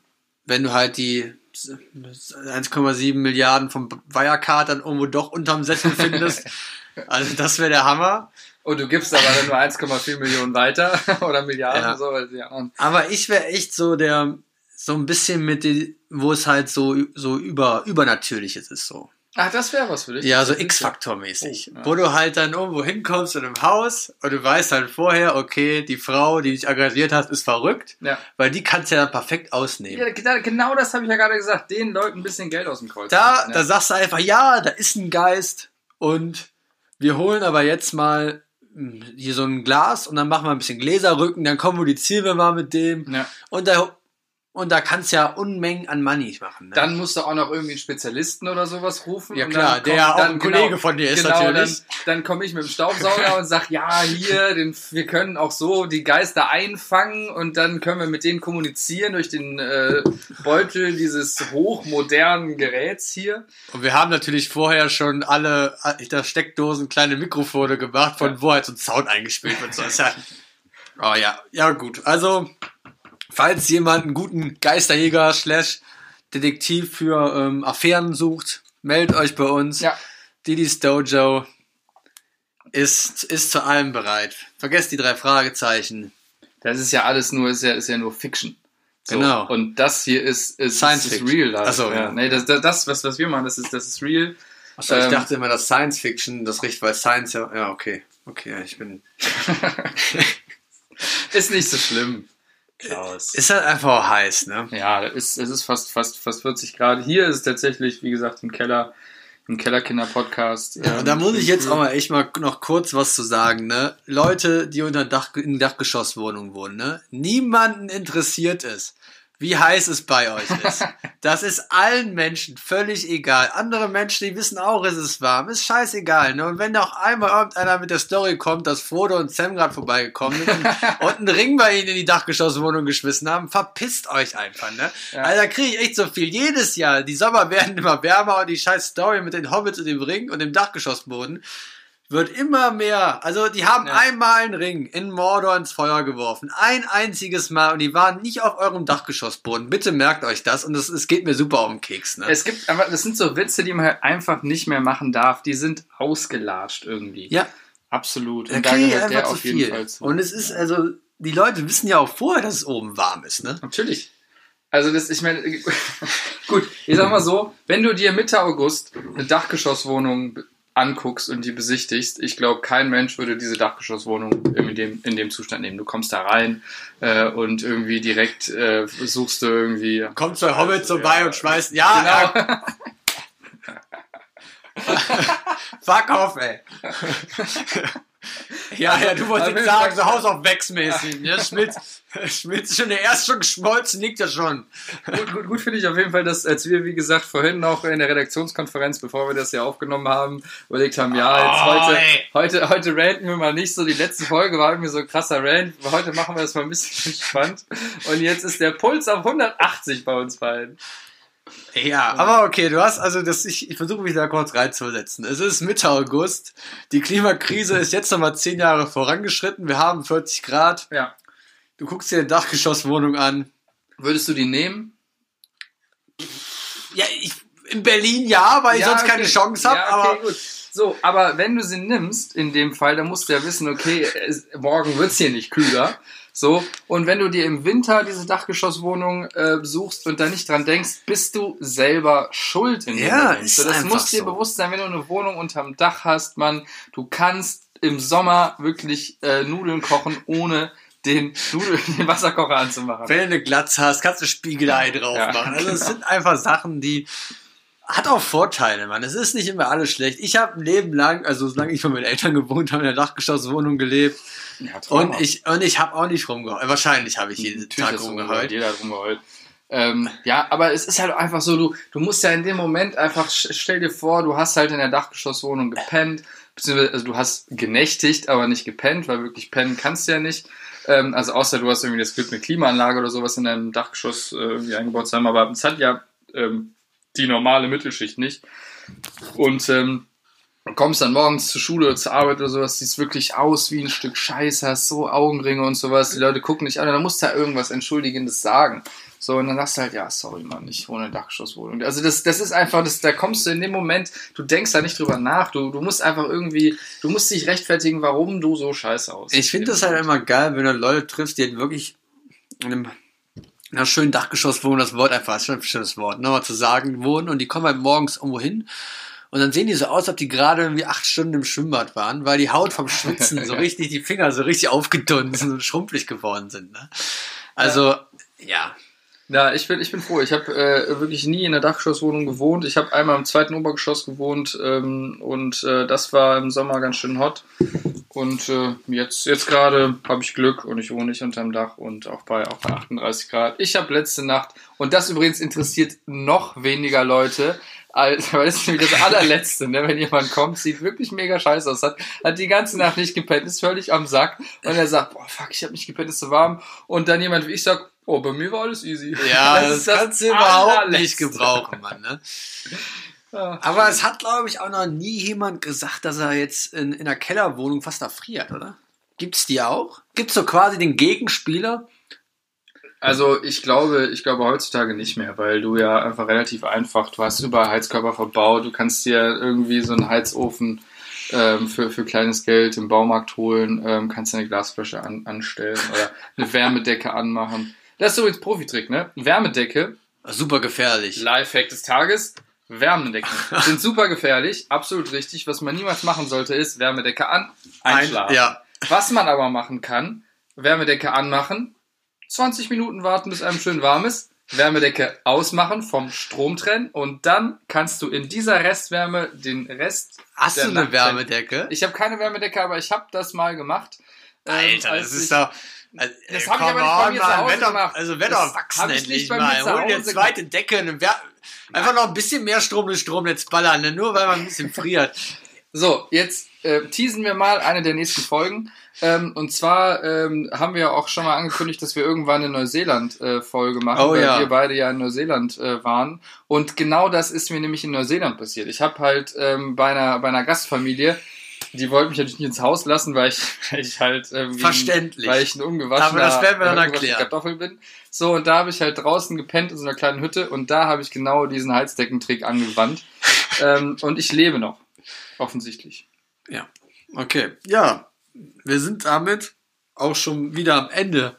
wenn du halt die 1,7 Milliarden vom Wirecard dann irgendwo doch unterm Sessel findest. Also das wäre der Hammer. Und du gibst aber dann nur 1,4 Millionen weiter oder Milliarden Ja. so. Ja. Aber ich wäre echt so der, so ein bisschen mit den, wo es halt so, so über, übernatürliches ist so. Ach, das wäre was für dich. Ja, so X-Faktor-mäßig. Oh, ja. Wo du halt dann irgendwo hinkommst in einem Haus und du weißt halt vorher, okay, die Frau, die dich engagiert hat, ist verrückt, Ja. weil die kannst du ja dann perfekt ausnehmen. Ja, genau- genau das habe ich ja gerade gesagt. Den Leuten ein bisschen Geld aus dem Kreuz. Da, ziehen, da sagst du einfach, ja, da ist ein Geist und wir holen aber jetzt mal hm, hier so ein Glas und dann machen wir ein bisschen Gläserrücken, dann kommunizieren wir mal mit dem ja. und da, und da kannst du ja Unmengen an Money machen. Ne? Dann musst du auch noch irgendwie einen Spezialisten oder sowas rufen. Ja, klar, dann der kommt- auch ein Kollege von dir ist genau, natürlich. Dann, dann komme ich mit dem Staubsauger und sag, ja, hier, den, wir können auch so die Geister einfangen und dann können wir mit denen kommunizieren durch den äh, Beutel dieses hochmodernen Geräts hier. Und wir haben natürlich vorher schon alle hinter Steckdosen kleine Mikrofone gemacht, von Ja. wo halt so ein Sound eingespielt wird. So ist ja, oh ja, ja gut. Also, falls jemand einen guten Geisterjäger slash Detektiv für ähm, Affären sucht, meldet euch bei uns. Ja. Didis Dojo ist, ist zu allem bereit. Vergesst die drei Fragezeichen. Das ist ja alles nur, ist ja, ist ja nur Fiction. So, Genau. Und das hier ist, ist, Science ist Fiction. real life. Ach so, ja. ja. Nee, das, das, was, was wir machen, das ist, das ist real. Achso, ich Ähm, dachte immer, dass Science Fiction das riecht, weil Science ja. Ja, okay. Okay, ich bin. Ist nicht so schlimm. Klaus. Ist halt einfach auch heiß, ne? Ja, es ist, es ist fast, fast, fast 40 Grad. Hier ist es tatsächlich, wie gesagt, im Keller, im Kellerkinder-Podcast. Ja, ähm, da muss ich jetzt auch mal echt mal noch kurz was zu sagen, ne? Leute, die unter Dach, in Dachgeschosswohnungen wohnen, ne? Niemanden interessiert es, wie heiß es bei euch ist. Das ist allen Menschen völlig egal. Andere Menschen, die wissen auch, es ist warm. Ist scheißegal, ne? Und wenn noch einmal irgendeiner mit der Story kommt, dass Frodo und Sam gerade vorbeigekommen sind und, und einen Ring bei ihnen in die Dachgeschosswohnung geschmissen haben, verpisst euch einfach, ne? Ja. Alter, da kriege ich echt so viel. Jedes Jahr, die Sommer werden immer wärmer und die scheiß Story mit den Hobbits und dem Ring und dem Dachgeschossboden wird immer mehr. Also die haben Ja. einmal einen Ring in Mordor ins Feuer geworfen. Ein einziges Mal und die waren nicht auf eurem Dachgeschossboden. Bitte merkt euch das und es, geht mir super um den Keks. Ne? Es gibt, aber das sind so Witze, die man halt einfach nicht mehr machen darf. Die sind ausgelatscht irgendwie. ja, Absolut. da Und da ich gehört einfach der zu auf jeden viel. Fall zu. Und es ist also, die Leute wissen ja auch vorher, dass es oben warm ist. Ne? Natürlich. Also das, ich meine, gut, ich sag mal so, wenn du dir Mitte August eine Dachgeschosswohnung anguckst und die besichtigst, ich glaube, kein Mensch würde diese Dachgeschosswohnung in dem, in dem Zustand nehmen. Du kommst da rein äh, und irgendwie direkt äh, suchst du irgendwie. Kommt zwei Hobbits vorbei Ja. und schmeißt, ja, Genau. ja, fuck off, ey. ja, ja, du wolltest jetzt sagen, so Haus auf Wex mäßig. Ja, schmilzt, schmilzt schon, der erst schon geschmolzen, liegt ja schon. Gut, gut, gut finde ich auf jeden Fall, dass als wir, wie gesagt, vorhin noch in der Redaktionskonferenz, bevor wir das ja aufgenommen haben, überlegt haben, ja, jetzt Oh, heute, ey. heute, heute ranten wir mal nicht so. Die letzte Folge war irgendwie so ein krasser Rant. Heute machen wir das mal ein bisschen entspannt. Und jetzt ist der Puls auf 180 bei uns beiden. Ja, aber okay, du hast also das, ich, ich versuche mich da kurz reinzusetzen. Es ist Mitte August, die Klimakrise ist jetzt nochmal zehn Jahre vorangeschritten, wir haben 40 Grad, Ja. du guckst dir eine Dachgeschosswohnung an. Würdest du die nehmen? Ja, ich, in Berlin ja, weil ich sonst keine okay. Chance habe, Ja, okay, aber gut. So, aber wenn du sie nimmst, in dem Fall, dann musst du ja wissen, okay, es, morgen wird's hier nicht kühler. So, und wenn du dir im Winter diese Dachgeschosswohnung äh, suchst und da nicht dran denkst, bist du selber schuld in dem Ja, Moment. ist so, das muss dir so. bewusst sein, wenn du eine Wohnung unterm Dach hast, man, du kannst im Sommer wirklich äh, Nudeln kochen, ohne den, Nudeln, den Wasserkocher anzumachen. wenn du eine Glatze hast, kannst du Spiegelei drauf Ja, machen. Also es genau. sind einfach Sachen, die hat auch Vorteile, Mann. Es ist nicht immer alles schlecht. Ich habe ein Leben lang, also solange ich von meinen Eltern gewohnt habe, in der Dachgeschosswohnung gelebt Ja, und ich und ich habe auch nicht rumgeheult. Wahrscheinlich habe ich jeden Natürlich Tag rumgeheult. Jeder hat rumgeheult. Ähm, ja, aber es ist halt einfach so, du, du musst ja in dem Moment einfach, stell dir vor, du hast halt in der Dachgeschosswohnung gepennt, beziehungsweise also du hast genächtigt, aber nicht gepennt, weil wirklich pennen kannst du ja nicht. Ähm, also außer du hast irgendwie das Glück, eine Klimaanlage oder sowas in deinem Dachgeschoss äh, irgendwie eingebaut zu haben, aber es hat ja ähm, die normale Mittelschicht nicht. Und ähm, kommst dann morgens zur Schule zur Arbeit oder sowas, siehst wirklich aus wie ein Stück Scheiße, hast so Augenringe und sowas, die Leute gucken dich an dann musst du ja irgendwas Entschuldigendes sagen. So, und dann sagst du halt, ja, sorry, Mann, ich wohne in der Dachgeschosswohnung. Also das, das ist einfach, das, da kommst du in dem Moment, du denkst da nicht drüber nach, du, du musst einfach irgendwie, du musst dich rechtfertigen, warum du so scheiße aussiehst. Ich finde das halt immer geil, wenn du Leute triffst, die halt wirklich in einem, in einer schönen Dachgeschosswohnung, das Wort einfach, das ist schon ein schönes Wort, ne, mal zu sagen, wohnen und die kommen halt morgens irgendwo hin und dann sehen die so aus, als ob die gerade irgendwie acht Stunden im Schwimmbad waren, weil die Haut vom Schwitzen so richtig, die Finger so richtig aufgedunsen und schrumpelig geworden sind, ne. Also, ja. Ja, ich bin, ich bin froh. Ich habe äh, wirklich nie in einer Dachgeschosswohnung gewohnt. Ich habe einmal im zweiten Obergeschoss gewohnt ähm, und äh, das war im Sommer ganz schön hot. Und äh, jetzt, jetzt gerade habe ich Glück und ich wohne nicht unterm Dach und auch bei, auch bei 38 Grad. Ich habe letzte Nacht, und das übrigens interessiert noch weniger Leute, als, weil das ist nämlich das allerletzte, ne? wenn jemand kommt, sieht wirklich mega scheiße aus, hat, hat die ganze Nacht nicht gepennt, ist völlig am Sack und er sagt, boah, fuck, ich habe nicht gepennt, ist so warm. Und dann jemand wie ich sagt, oh, bei mir war alles easy. Ja, das, ist kannst du überhaupt nicht gebrauchen, Mann, ne. Aber es hat, glaube ich, auch noch nie jemand gesagt, dass er jetzt in, in einer Kellerwohnung fast erfriert, oder? Gibt's die auch? Gibt's so quasi den Gegenspieler? Also ich glaube, ich glaube heutzutage nicht mehr, weil du ja einfach relativ einfach, du hast überall Heizkörper verbaut, du kannst dir irgendwie so einen Heizofen ähm, für, für kleines Geld im Baumarkt holen, ähm, kannst dir eine Glasflasche an, anstellen oder eine Wärmedecke anmachen. Das ist übrigens Profitrick, ne? Wärmedecke, Super gefährlich. Lifehack des Tages, Wärmedecken sind super gefährlich, absolut richtig. Was man niemals machen sollte, ist Wärmedecke an, einschlafen. Ein, ja. Was man aber machen kann, Wärmedecke anmachen, 20 Minuten warten, bis einem schön warm ist, Wärmedecke ausmachen, vom Strom trennen und dann kannst du in dieser Restwärme den Rest. Hast du eine Wärmedecke? Ich habe keine Wärmedecke, aber ich habe das mal gemacht. ähm, Alter, als das ich- ist doch. Also, Das ey, hab ich aber nicht bei mir zu Mann, Hause doch- gemacht. Also werd Das doch erwachsen hab ich endlich nicht bei mal. zu Hol dir zweite Decke. Eine Wär Einfach noch ein bisschen mehr Strom ins Stromnetz ballern, ne? nur weil man ein bisschen friert. So, jetzt äh, teasen wir mal eine der nächsten Folgen. Ähm, und zwar ähm, haben wir ja auch schon mal angekündigt, dass wir irgendwann eine Neuseeland-Folge machen, Oh weil ja. wir beide ja in Neuseeland äh, waren. Und genau das ist mir nämlich in Neuseeland passiert. Ich habe halt ähm, bei, einer, bei einer Gastfamilie, die wollten mich natürlich nicht ins Haus lassen, weil ich, weil ich halt irgendwie, Verständlich. weil ich ein ungewaschener, Aber das werden wir dann erklären. Kartoffel bin. So, und da habe ich halt draußen gepennt in so einer kleinen Hütte und da habe ich genau diesen Heizdeckentrick angewandt. ähm, und ich lebe noch, offensichtlich. Ja. Okay. Ja, wir sind damit auch schon wieder am Ende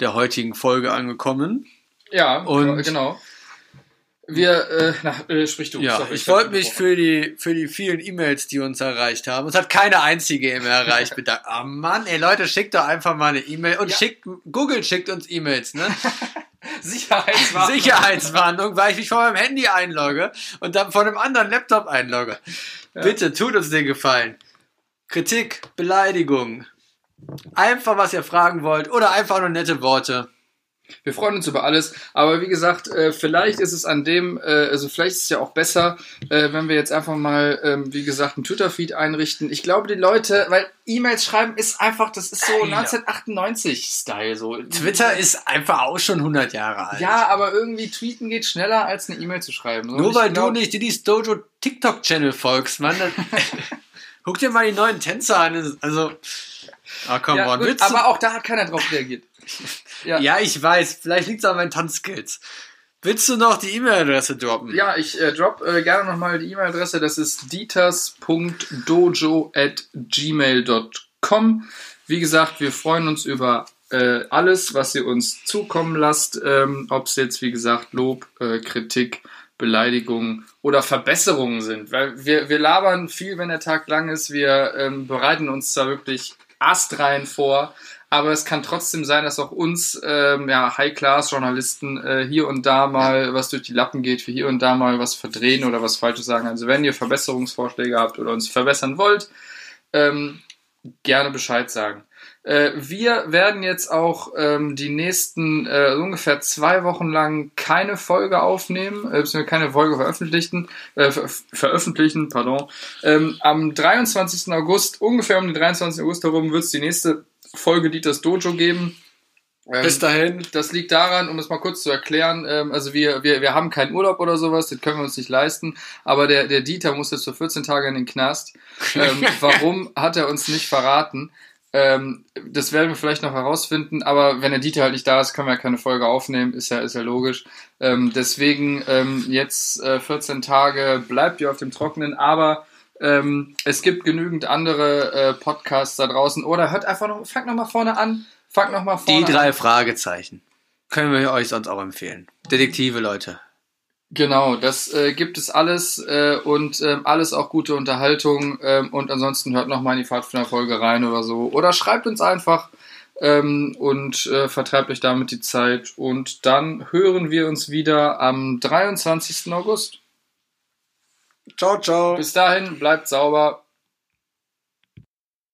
der heutigen Folge angekommen. Ja, Und- genau. Wir, äh, na, äh, sprich du. Ja, Sorry, ich hab wollte mich für die, für die vielen E-Mails, die uns erreicht haben. Uns hat keine einzige mehr erreicht, bedanken. Ah Mann, ey Leute, schickt doch einfach mal eine E-Mail und Ja. schickt, Google schickt uns E-Mails, ne? Sicherheitswarnung. Sicherheitswarnung, weil ich mich von meinem Handy einlogge und dann von einem anderen Laptop einlogge. Bitte, tut uns den Gefallen. Kritik, Beleidigung. Einfach, was ihr fragen wollt oder einfach nur nette Worte. Wir freuen uns über alles, aber wie gesagt, äh, vielleicht ist es an dem, äh, also vielleicht ist es ja auch besser, äh, wenn wir jetzt einfach mal, ähm, wie gesagt, einen Twitter-Feed einrichten. Ich glaube, die Leute, weil E-Mails schreiben ist einfach, das ist so Alter. 1998-Style so. Twitter ist einfach auch schon 100 Jahre alt. Ja, aber irgendwie tweeten geht schneller als eine E-Mail zu schreiben. So, Nur weil glaub- du nicht Diddy's Dojo TikTok-Channel folgst, Mann. Dann Guck dir mal die neuen Tänzer an. Also, ah, komm Ja, gut, aber auch da hat keiner drauf reagiert. Ja. ja, ich weiß. Vielleicht liegt es an meinen Tanzskills. Willst du noch die E-Mail-Adresse droppen? Ja, ich äh, drop äh, gerne nochmal die E-Mail-Adresse. Das ist dieters.dojo.gmail.com. Wie gesagt, wir freuen uns über äh, alles, was ihr uns zukommen lasst. Ähm, Ob es jetzt, wie gesagt, Lob, äh, Kritik, Beleidigungen oder Verbesserungen sind. Weil wir, wir labern viel, wenn der Tag lang ist. Wir ähm, bereiten uns da wirklich astrein vor. Aber es kann trotzdem sein, dass auch uns ähm, ja, High-Class-Journalisten äh, hier und da mal was durch die Lappen geht, für hier und da mal was verdrehen oder was Falsches sagen. Also wenn ihr Verbesserungsvorschläge habt oder uns verbessern wollt, ähm, gerne Bescheid sagen. Äh, wir werden jetzt auch ähm, die nächsten äh, ungefähr zwei Wochen lang keine Folge aufnehmen, äh, beziehungsweise keine Folge veröffentlichen, äh, ver veröffentlichen, pardon. Ähm, am 23. August, ungefähr um den 23. August herum, wird es die nächste Folge Dieters Dojo geben. Ähm, Bis dahin. das liegt daran, um es mal kurz zu erklären, ähm, also wir, wir, wir haben keinen Urlaub oder sowas, das können wir uns nicht leisten, aber der, der Dieter muss jetzt für 14 Tage in den Knast. Ähm, warum hat er uns nicht verraten? Ähm, das werden wir vielleicht noch herausfinden, aber wenn der Dieter halt nicht da ist, können wir ja keine Folge aufnehmen, ist ja, ist ja logisch. Ähm, deswegen ähm, jetzt äh, 14 Tage bleibt ihr auf dem Trockenen, aber ähm, es gibt genügend andere äh, Podcasts da draußen. Oder hört einfach noch, fangt noch mal vorne an. Fangt noch mal vorne Die an. drei Fragezeichen. Können wir euch sonst auch empfehlen. Detektive, Leute. Genau, das äh, gibt es alles äh, und ähm, alles auch gute Unterhaltung ähm, und ansonsten hört noch mal in die Pfadfinder-Folge rein oder so. Oder schreibt uns einfach ähm, und äh, vertreibt euch damit die Zeit und dann hören wir uns wieder am 23. August. Ciao, ciao. Bis dahin, bleibt sauber.